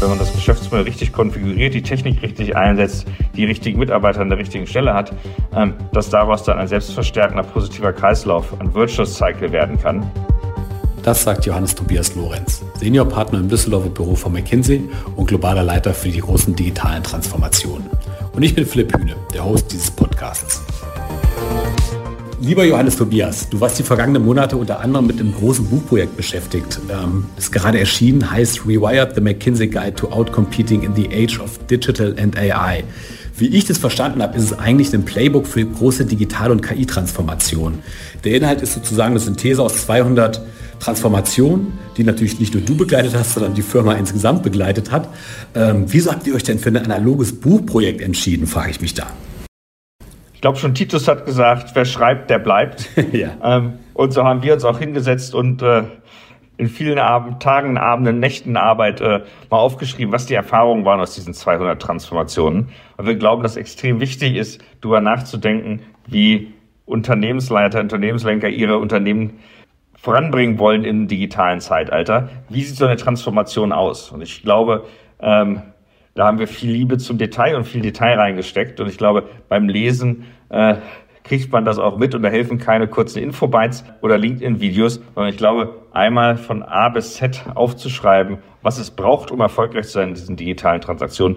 Wenn man das Geschäftsmodell richtig konfiguriert, die Technik richtig einsetzt, die richtigen Mitarbeiter an der richtigen Stelle hat, ähm, dass daraus dann ein selbstverstärkender positiver Kreislauf, ein Virtuous Cycle werden kann. Das sagt Johannes Tobias Lorenz, Seniorpartner im Düsseldorfer Büro von McKinsey und globaler Leiter für die großen digitalen Transformationen. Und ich bin Philipp Hühne, der Host dieses Podcasts. Lieber Johannes Tobias, du warst die vergangenen Monate unter anderem mit einem großen Buchprojekt beschäftigt. Ähm, ist gerade erschienen, heißt Rewired the McKinsey Guide to Outcompeting in the Age of Digital and AI. Wie ich das verstanden habe, ist es eigentlich ein Playbook für große Digital- und KI-Transformationen. Der Inhalt ist sozusagen eine Synthese aus 200 Transformationen, die natürlich nicht nur du begleitet hast, sondern die Firma insgesamt begleitet hat. Ähm, wieso habt ihr euch denn für ein analoges Buchprojekt entschieden, frage ich mich da. Ich glaube schon, Titus hat gesagt, wer schreibt, der bleibt. ja. ähm, und so haben wir uns auch hingesetzt und äh, in vielen Abend, Tagen, Abenden, Nächten Arbeit äh, mal aufgeschrieben, was die Erfahrungen waren aus diesen 200 Transformationen. Und wir glauben, dass extrem wichtig ist, darüber nachzudenken, wie Unternehmensleiter, Unternehmenslenker ihre Unternehmen voranbringen wollen im digitalen Zeitalter. Wie sieht so eine Transformation aus? Und ich glaube, ähm, da haben wir viel Liebe zum Detail und viel Detail reingesteckt. Und ich glaube, beim Lesen äh, kriegt man das auch mit und da helfen keine kurzen Infobytes oder LinkedIn-Videos, sondern ich glaube, einmal von A bis Z aufzuschreiben, was es braucht, um erfolgreich zu sein in diesen digitalen Transaktionen,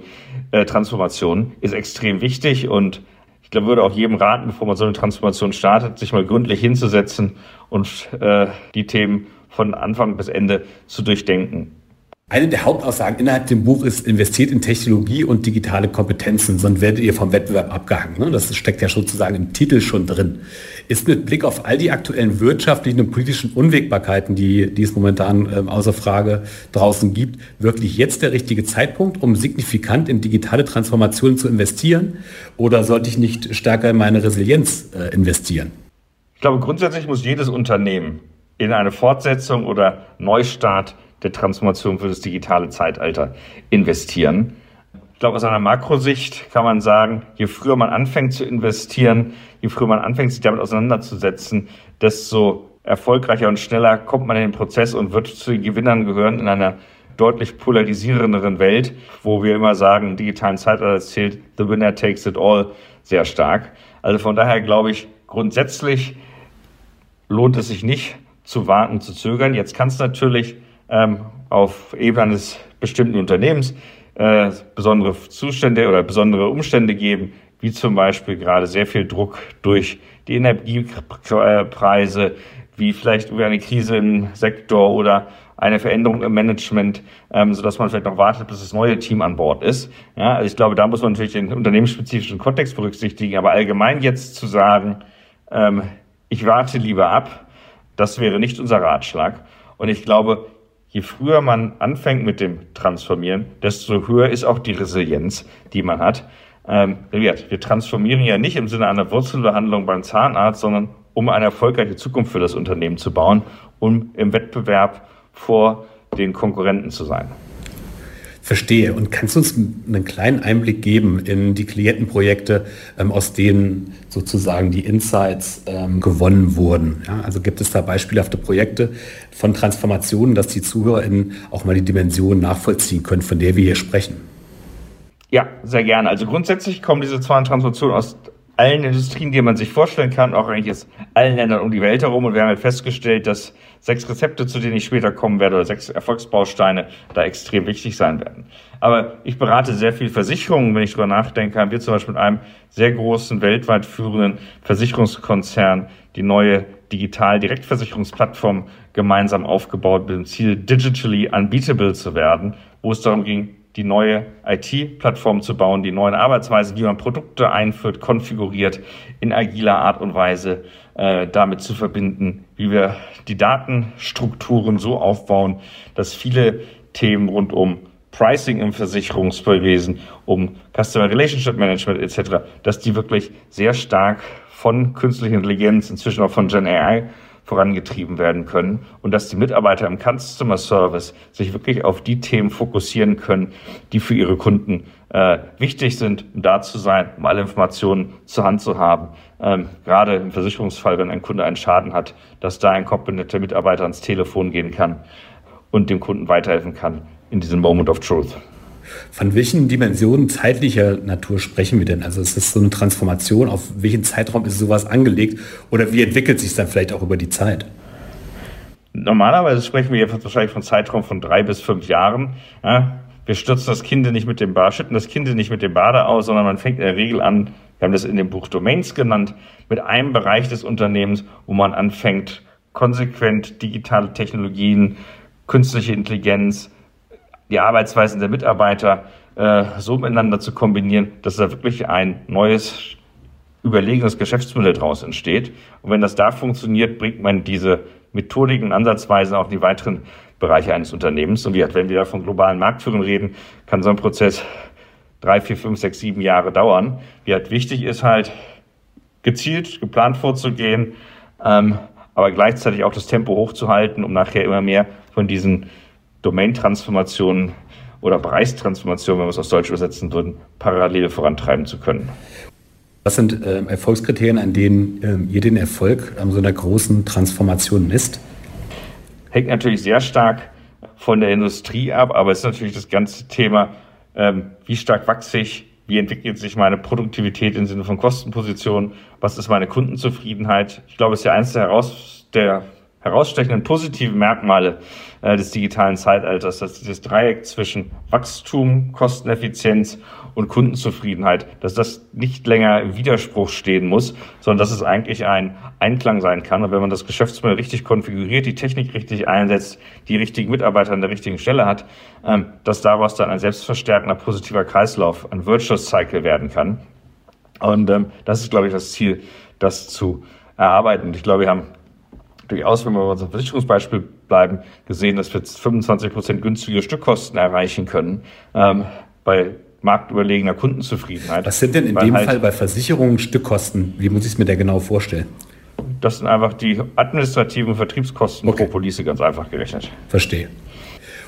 äh, Transformationen, ist extrem wichtig und ich glaube, würde auch jedem raten, bevor man so eine Transformation startet, sich mal gründlich hinzusetzen und äh, die Themen von Anfang bis Ende zu durchdenken. Eine der Hauptaussagen innerhalb dem Buch ist, investiert in Technologie und digitale Kompetenzen, sonst werdet ihr vom Wettbewerb abgehangen. Ne? Das steckt ja sozusagen im Titel schon drin. Ist mit Blick auf all die aktuellen wirtschaftlichen und politischen Unwägbarkeiten, die, die es momentan äh, außer Frage draußen gibt, wirklich jetzt der richtige Zeitpunkt, um signifikant in digitale Transformationen zu investieren? Oder sollte ich nicht stärker in meine Resilienz äh, investieren? Ich glaube, grundsätzlich muss jedes Unternehmen in eine Fortsetzung oder Neustart der Transformation für das digitale Zeitalter investieren. Ich glaube, aus einer Makrosicht kann man sagen, je früher man anfängt zu investieren, je früher man anfängt, sich damit auseinanderzusetzen, desto erfolgreicher und schneller kommt man in den Prozess und wird zu den Gewinnern gehören in einer deutlich polarisierenderen Welt, wo wir immer sagen, im digitalen Zeitalter zählt the winner takes it all sehr stark. Also von daher glaube ich, grundsätzlich lohnt es sich nicht zu warten, zu zögern. Jetzt kann es natürlich ähm, auf Ebene eines bestimmten Unternehmens äh, besondere Zustände oder besondere Umstände geben, wie zum Beispiel gerade sehr viel Druck durch die Energiepreise, wie vielleicht über eine Krise im Sektor oder eine Veränderung im Management, ähm, sodass man vielleicht noch wartet, bis das neue Team an Bord ist. Ja, also ich glaube, da muss man natürlich den unternehmensspezifischen Kontext berücksichtigen, aber allgemein jetzt zu sagen, ähm, ich warte lieber ab, das wäre nicht unser Ratschlag. Und ich glaube, je früher man anfängt mit dem Transformieren, desto höher ist auch die Resilienz, die man hat. Ähm, wir transformieren ja nicht im Sinne einer Wurzelbehandlung beim Zahnarzt, sondern um eine erfolgreiche Zukunft für das Unternehmen zu bauen, um im Wettbewerb vor den Konkurrenten zu sein. Verstehe. Und kannst du uns einen kleinen Einblick geben in die Klientenprojekte, ähm, aus denen sozusagen die Insights ähm, gewonnen wurden? Ja, also gibt es da beispielhafte Projekte von Transformationen, dass die ZuhörerInnen auch mal die Dimension nachvollziehen können, von der wir hier sprechen? Ja, sehr gerne. Also grundsätzlich kommen diese zwei Transformationen aus allen Industrien, die man sich vorstellen kann, auch eigentlich aus allen Ländern um die Welt herum. Und wir haben halt festgestellt, dass sechs Rezepte, zu denen ich später kommen werde, oder sechs Erfolgsbausteine da extrem wichtig sein werden. Aber ich berate sehr viel Versicherungen, wenn ich drüber nachdenke, haben wir zum Beispiel mit einem sehr großen, weltweit führenden Versicherungskonzern die neue Digital-Direktversicherungsplattform gemeinsam aufgebaut mit dem Ziel, digitally unbeatable zu werden, wo es darum ging, die neue IT-Plattform zu bauen, die neuen Arbeitsweisen, wie man Produkte einführt, konfiguriert, in agiler Art und Weise äh, damit zu verbinden, wie wir die Datenstrukturen so aufbauen, dass viele Themen rund um Pricing im Versicherungswesen, um Customer Relationship Management etc., dass die wirklich sehr stark von künstlicher Intelligenz, inzwischen auch von Gen AI vorangetrieben werden können und dass die Mitarbeiter im Customer Service sich wirklich auf die Themen fokussieren können, die für ihre Kunden äh, wichtig sind, um da zu sein, um alle Informationen zur Hand zu haben. Ähm, gerade im Versicherungsfall, wenn ein Kunde einen Schaden hat, dass da ein kompetenter Mitarbeiter ans Telefon gehen kann und dem Kunden weiterhelfen kann, in diesem Moment of Truth. Von welchen Dimensionen zeitlicher Natur sprechen wir denn? Also ist es so eine Transformation? Auf welchen Zeitraum ist sowas angelegt? Oder wie entwickelt sich es dann vielleicht auch über die Zeit? Normalerweise sprechen wir jetzt wahrscheinlich von Zeitraum von drei bis fünf Jahren. Ja, wir stürzen das Kind nicht mit dem Bade, schütten das Kind nicht mit dem Bade aus, sondern man fängt in der Regel an, wir haben das in dem Buch Domains genannt, mit einem Bereich des Unternehmens, wo man anfängt, konsequent digitale Technologien, künstliche Intelligenz, die Arbeitsweisen der Mitarbeiter äh, so miteinander zu kombinieren, dass da wirklich ein neues, überlegenes Geschäftsmodell daraus entsteht. Und wenn das da funktioniert, bringt man diese Methodiken, Ansatzweisen auch in die weiteren Bereiche eines Unternehmens. Und wenn wir da von globalen Marktführern reden, kann so ein Prozess drei, vier, fünf, sechs, sieben Jahre dauern. Wie halt wichtig ist halt, gezielt, geplant vorzugehen, ähm, aber gleichzeitig auch das Tempo hochzuhalten, um nachher immer mehr von diesen Domain-Transformationen oder Bereichstransformationen, wenn wir es aus Deutsch übersetzen würden, parallel vorantreiben zu können. Was sind äh, Erfolgskriterien, an denen äh, ihr den Erfolg an so einer großen Transformation misst? Hängt natürlich sehr stark von der Industrie ab, aber es ist natürlich das ganze Thema, ähm, wie stark wachse ich, wie entwickelt sich meine Produktivität im Sinne von Kostenpositionen, was ist meine Kundenzufriedenheit. Ich glaube, es ist ja eines der, heraus, der herausstechenden positiven Merkmale äh, des digitalen Zeitalters, dass dieses Dreieck zwischen Wachstum, Kosteneffizienz und Kundenzufriedenheit, dass das nicht länger im Widerspruch stehen muss, sondern dass es eigentlich ein Einklang sein kann. Und wenn man das Geschäftsmodell richtig konfiguriert, die Technik richtig einsetzt, die richtigen Mitarbeiter an der richtigen Stelle hat, ähm, dass daraus dann ein selbstverstärkender positiver Kreislauf, ein Virtuous Cycle werden kann. Und ähm, das ist, glaube ich, das Ziel, das zu erarbeiten. Und ich glaube, wir haben durchaus, wenn wir bei unserem Versicherungsbeispiel bleiben, gesehen, dass wir jetzt 25 Prozent günstige Stückkosten erreichen können ähm, bei marktüberlegener Kundenzufriedenheit. Was sind denn in dem halt Fall bei Versicherungen Stückkosten? Wie muss ich es mir da genau vorstellen? Das sind einfach die administrativen Vertriebskosten okay. pro Police ganz einfach gerechnet. Verstehe.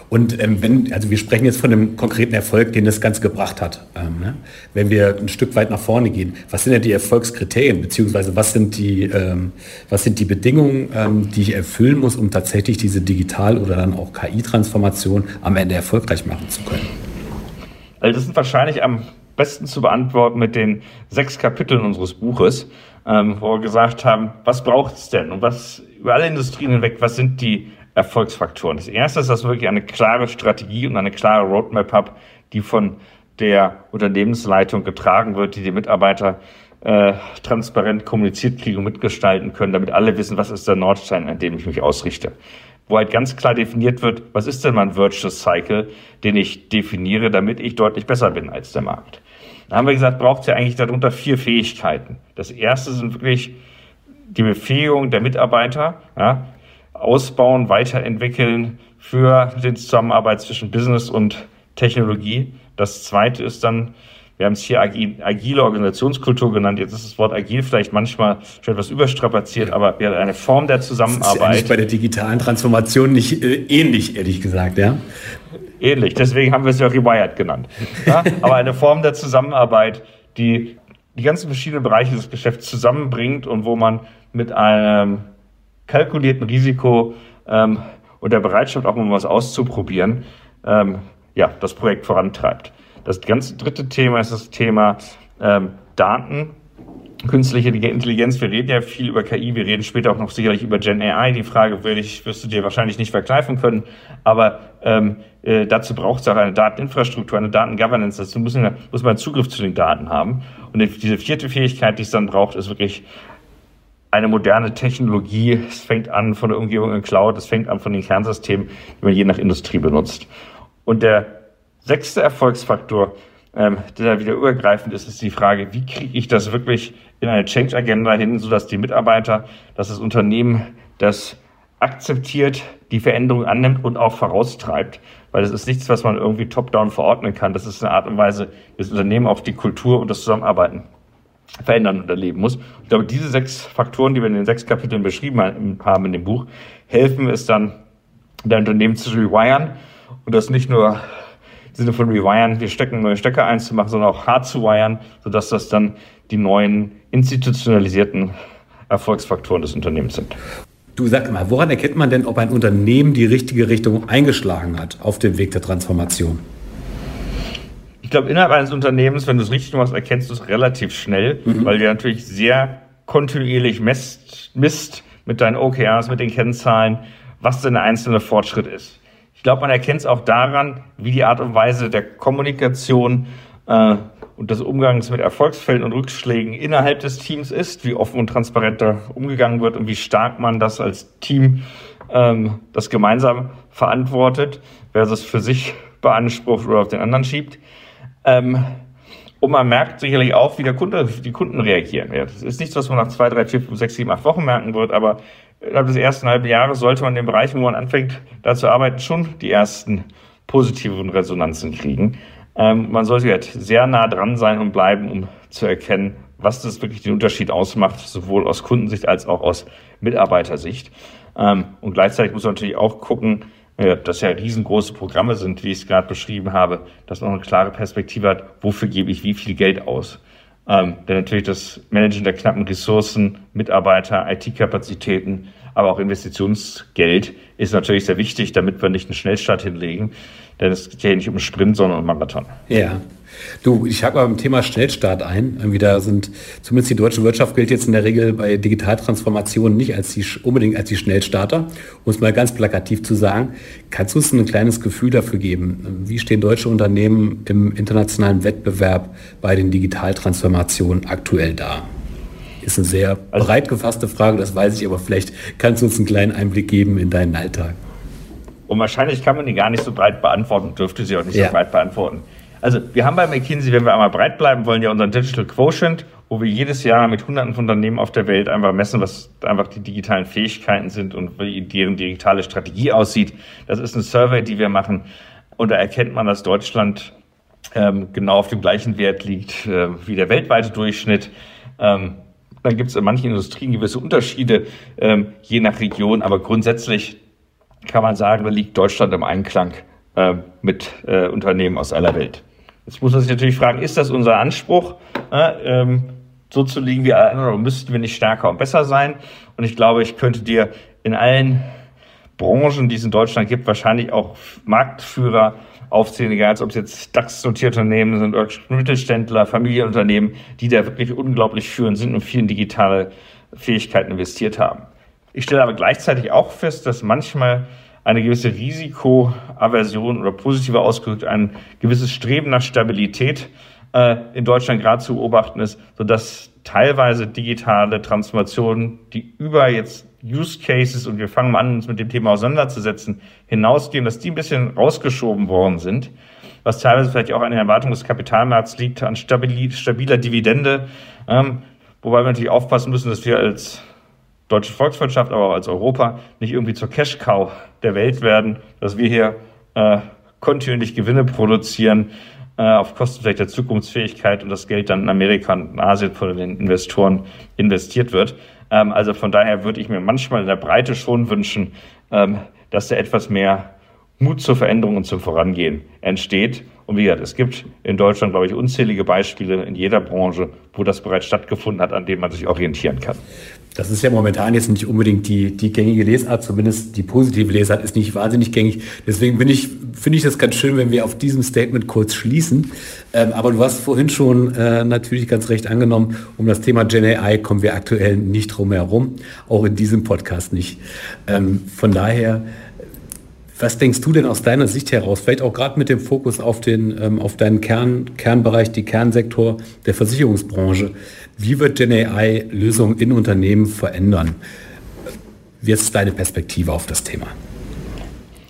Und ähm, wenn, also wir sprechen jetzt von dem konkreten Erfolg, den das Ganze gebracht hat. Ähm, ne? Wenn wir ein Stück weit nach vorne gehen, was sind denn die Erfolgskriterien, beziehungsweise was sind die, ähm, was sind die Bedingungen, ähm, die ich erfüllen muss, um tatsächlich diese Digital- oder dann auch KI-Transformation am Ende erfolgreich machen zu können? Also das sind wahrscheinlich am besten zu beantworten mit den sechs Kapiteln unseres Buches, ähm, wo wir gesagt haben, was braucht es denn und was über alle Industrien hinweg, was sind die Erfolgsfaktoren. Das erste ist, dass wir wirklich eine klare Strategie und eine klare Roadmap haben, die von der Unternehmensleitung getragen wird, die die Mitarbeiter äh, transparent kommuniziert kriegen und mitgestalten können, damit alle wissen, was ist der Nordstein, an dem ich mich ausrichte. Wo halt ganz klar definiert wird, was ist denn mein Virtuous Cycle, den ich definiere, damit ich deutlich besser bin als der Markt. Da haben wir gesagt, braucht es ja eigentlich darunter vier Fähigkeiten. Das erste sind wirklich die Befähigung der Mitarbeiter, ja, ausbauen, weiterentwickeln für die Zusammenarbeit zwischen Business und Technologie. Das zweite ist dann, wir haben es hier agile Organisationskultur genannt. Jetzt ist das Wort agil vielleicht manchmal schon etwas überstrapaziert, aber wir haben eine Form der Zusammenarbeit. Das ist ja bei der digitalen Transformation nicht äh, ähnlich, ehrlich gesagt, ja? Ähnlich. Deswegen haben wir es ja Rewired genannt. Ja? aber eine Form der Zusammenarbeit, die die ganzen verschiedenen Bereiche des Geschäfts zusammenbringt und wo man mit einem kalkulierten Risiko ähm, und der Bereitschaft, auch mal was auszuprobieren, ähm, ja, das Projekt vorantreibt. Das ganze dritte Thema ist das Thema ähm, Daten. Künstliche Intelligenz, wir reden ja viel über KI, wir reden später auch noch sicherlich über Gen AI. Die Frage würde ich, wirst du dir wahrscheinlich nicht verkneifen können, aber ähm, äh, dazu braucht es auch eine Dateninfrastruktur, eine Datengovernance. Dazu muss man, muss man Zugriff zu den Daten haben. Und diese vierte Fähigkeit, die es dann braucht, ist wirklich eine moderne Technologie. Es fängt an von der Umgebung in Cloud, es fängt an von den Kernsystemen, die man je nach Industrie benutzt. Und der sechste Erfolgsfaktor, ähm, der da wieder übergreifend ist, ist die Frage, wie kriege ich das wirklich in eine Change-Agenda hin, sodass die Mitarbeiter, dass das Unternehmen das akzeptiert, die Veränderung annimmt und auch voraustreibt. Weil das ist nichts, was man irgendwie top-down verordnen kann. Das ist eine Art und Weise, das Unternehmen auf die Kultur und das Zusammenarbeiten verändern und erleben muss. Ich glaube, diese sechs Faktoren, die wir in den sechs Kapiteln beschrieben haben in dem Buch, helfen es dann, dein Unternehmen zu rewiren und das nicht nur im Sinne von rewiren, wir stecken neue Stecker einzumachen, sondern auch hart zu wiren, sodass das dann die neuen institutionalisierten Erfolgsfaktoren des Unternehmens sind. Du sag mal, woran erkennt man denn, ob ein Unternehmen die richtige Richtung eingeschlagen hat auf dem Weg der Transformation? Ich glaube, innerhalb eines Unternehmens, wenn du es richtig machst, erkennst du es relativ schnell, mhm. weil du natürlich sehr kontinuierlich misst, misst mit deinen OKRs, mit den Kennzahlen, was denn der einzelne Fortschritt ist. Ich glaube, man erkennt es auch daran, wie die Art und Weise der Kommunikation äh, und des Umgangs mit Erfolgsfällen und Rückschlägen innerhalb des Teams ist, wie offen und transparent da umgegangen wird und wie stark man das als Team ähm, das gemeinsam verantwortet, versus für sich beansprucht oder auf den anderen schiebt. Ähm, und man merkt sicherlich auch, wie der Kunde, die Kunden reagieren. Ja, das ist nichts, was man nach zwei, drei, vier, fünf, sechs, sieben, acht Wochen merken wird, aber innerhalb des ersten halben Jahres sollte man in den Bereichen, wo man anfängt, da zu arbeiten, schon die ersten positiven Resonanzen kriegen. Ähm, man sollte halt sehr nah dran sein und bleiben, um zu erkennen, was das wirklich den Unterschied ausmacht, sowohl aus Kundensicht als auch aus Mitarbeitersicht. Ähm, und gleichzeitig muss man natürlich auch gucken, äh, dass ja riesengroße Programme sind, wie ich es gerade beschrieben habe, dass man eine klare Perspektive hat, wofür gebe ich wie viel Geld aus. Ähm, denn natürlich das Managen der knappen Ressourcen, Mitarbeiter, IT-Kapazitäten, aber auch Investitionsgeld ist natürlich sehr wichtig, damit wir nicht einen Schnellstart hinlegen. Denn es geht ja nicht um Sprint, sondern um Marathon. Ja. Du, ich hake mal beim Thema Schnellstart ein. Irgendwie da sind, zumindest die deutsche Wirtschaft gilt jetzt in der Regel bei Digitaltransformationen nicht als die, unbedingt als die Schnellstarter, um es mal ganz plakativ zu sagen. Kannst du uns ein kleines Gefühl dafür geben? Wie stehen deutsche Unternehmen im internationalen Wettbewerb bei den Digitaltransformationen aktuell da? Ist eine sehr also, breit gefasste Frage, das weiß ich, aber vielleicht kannst du uns einen kleinen Einblick geben in deinen Alltag. Und wahrscheinlich kann man die gar nicht so breit beantworten, dürfte sie auch nicht ja. so breit beantworten. Also wir haben bei McKinsey, wenn wir einmal breit bleiben wollen, ja unseren Digital Quotient, wo wir jedes Jahr mit hunderten von Unternehmen auf der Welt einfach messen, was einfach die digitalen Fähigkeiten sind und wie deren digitale Strategie aussieht. Das ist eine Survey, die wir machen. Und da erkennt man, dass Deutschland ähm, genau auf dem gleichen Wert liegt äh, wie der weltweite Durchschnitt. Ähm, dann gibt es in manchen Industrien gewisse Unterschiede, ähm, je nach Region, aber grundsätzlich kann man sagen, da liegt Deutschland im Einklang äh, mit äh, Unternehmen aus aller Welt. Jetzt muss man sich natürlich fragen, ist das unser Anspruch, äh, ähm, so zu liegen wie alle anderen, oder müssten wir nicht stärker und besser sein? Und ich glaube, ich könnte dir in allen Branchen, die es in Deutschland gibt, wahrscheinlich auch Marktführer aufzählen, egal ob es jetzt DAX-notierte Unternehmen sind, Mittelständler, Familienunternehmen, die da wirklich unglaublich führend sind und viel in digitale Fähigkeiten investiert haben. Ich stelle aber gleichzeitig auch fest, dass manchmal eine gewisse Risikoaversion oder positiver ausgedrückt ein gewisses Streben nach Stabilität äh, in Deutschland gerade zu beobachten ist, sodass teilweise digitale Transformationen, die über jetzt Use Cases und wir fangen mal an, uns mit dem Thema auseinanderzusetzen, hinausgehen, dass die ein bisschen rausgeschoben worden sind, was teilweise vielleicht auch an der Erwartung des Kapitalmarkts liegt, an stabiler Dividende, ähm, wobei wir natürlich aufpassen müssen, dass wir als deutsche Volkswirtschaft, aber auch als Europa nicht irgendwie zur Cash-Cow der Welt werden, dass wir hier äh, kontinuierlich Gewinne produzieren äh, auf Kosten vielleicht der Zukunftsfähigkeit und das Geld dann in Amerika und in Asien von den Investoren investiert wird. Ähm, also von daher würde ich mir manchmal in der Breite schon wünschen, ähm, dass da etwas mehr Mut zur Veränderung und zum Vorangehen entsteht. Und wie gesagt, es gibt in Deutschland, glaube ich, unzählige Beispiele in jeder Branche, wo das bereits stattgefunden hat, an dem man sich orientieren kann. Das ist ja momentan jetzt nicht unbedingt die, die gängige Lesart, zumindest die positive Lesart ist nicht wahnsinnig gängig. Deswegen ich, finde ich das ganz schön, wenn wir auf diesem Statement kurz schließen. Ähm, aber du hast vorhin schon äh, natürlich ganz recht angenommen, um das Thema Gen AI kommen wir aktuell nicht drum herum, auch in diesem Podcast nicht. Ähm, von daher, was denkst du denn aus deiner Sicht heraus, vielleicht auch gerade mit dem Fokus auf, den, ähm, auf deinen Kern, Kernbereich, die Kernsektor der Versicherungsbranche? Wie wird Gen AI Lösungen in Unternehmen verändern? Wie ist deine Perspektive auf das Thema?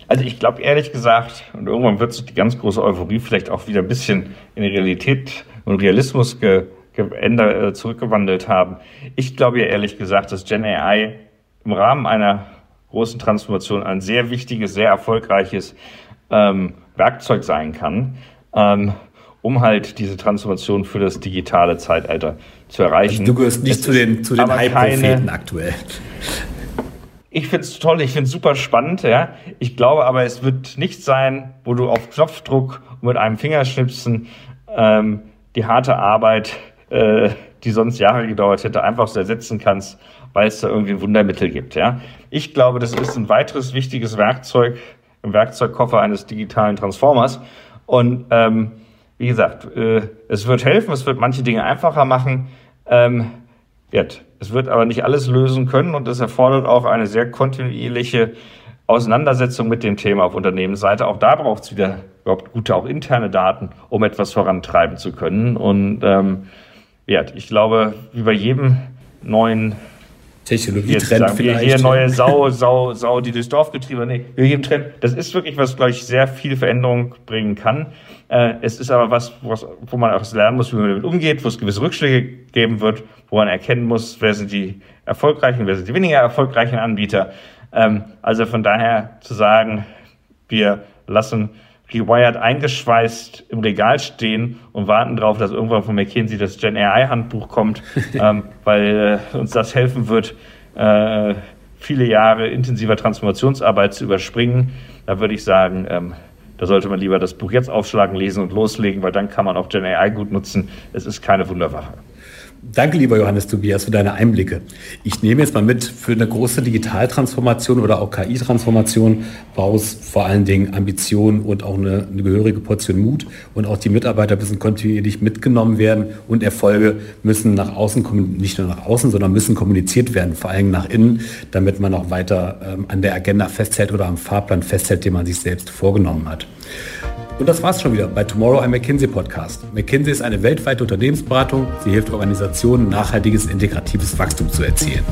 Also ich glaube ehrlich gesagt, und irgendwann wird sich die ganz große Euphorie vielleicht auch wieder ein bisschen in Realität und Realismus ge, geändert, äh, zurückgewandelt haben. Ich glaube ja ehrlich gesagt, dass Gen AI im Rahmen einer großen Transformation ein sehr wichtiges, sehr erfolgreiches ähm, Werkzeug sein kann. Ähm, um halt diese Transformation für das digitale Zeitalter zu erreichen. Also du gehörst nicht es zu den, zu den Hype-Propheten aktuell. Ich finde es toll, ich finde es super spannend. Ja. Ich glaube aber, es wird nicht sein, wo du auf Knopfdruck und mit einem Fingerschnipsen ähm, die harte Arbeit äh, die sonst Jahre gedauert hätte, einfach so ersetzen kannst, weil es da irgendwie Wundermittel gibt. Ja? Ich glaube, das ist ein weiteres wichtiges Werkzeug im Werkzeugkoffer eines digitalen Transformers. Und ähm, wie gesagt, äh, es wird helfen, es wird manche Dinge einfacher machen. Ähm, wird. Es wird aber nicht alles lösen können und es erfordert auch eine sehr kontinuierliche Auseinandersetzung mit dem Thema auf Unternehmensseite. Auch da braucht es wieder überhaupt gute, auch interne Daten, um etwas vorantreiben zu können. Und ähm, ja, ich glaube, wie bei jedem neuen Technologietrend vielleicht. Hier, neue Sau, Sau, Sau, die durchs Dorf getrieben wird. Nee, wir jedem Trend. Das ist wirklich was, glaube ich, sehr viel Veränderung bringen kann. Äh, es ist aber was, was, wo man auch lernen muss, wie man damit umgeht, wo es gewisse Rückschläge geben wird, wo man erkennen muss, wer sind die erfolgreichen, wer sind die weniger erfolgreichen Anbieter. Ähm, also von daher zu sagen, wir lassen Rewired eingeschweißt im Regal stehen und warten darauf, dass irgendwann von McKinsey das Gen AI Handbuch kommt, ähm, weil äh, uns das helfen wird, äh, viele Jahre intensiver Transformationsarbeit zu überspringen. Da würde ich sagen, ähm, da sollte man lieber das Buch jetzt aufschlagen, lesen und loslegen, weil dann kann man auch Gen AI gut nutzen. Es ist keine Wunderwache. Danke, lieber Johannes Tobias, für deine Einblicke. Ich nehme jetzt mal mit, für eine große Digitaltransformation oder auch KI-Transformation braucht es vor allen Dingen Ambition und auch eine, eine, gehörige Portion Mut. Und auch die Mitarbeiter müssen kontinuierlich mitgenommen werden und Erfolge müssen nach außen, nicht nur nach außen, sondern müssen kommuniziert werden, vor allem nach innen, damit man auch weiter ähm, an der Agenda festhält oder am Fahrplan festhält, den man sich selbst vorgenommen hat. Und das war's schon wieder bei Tomorrow ein McKinsey Podcast. McKinsey ist eine weltweite Unternehmensberatung. Sie hilft Organisationen, nachhaltiges, integratives Wachstum zu erzielen.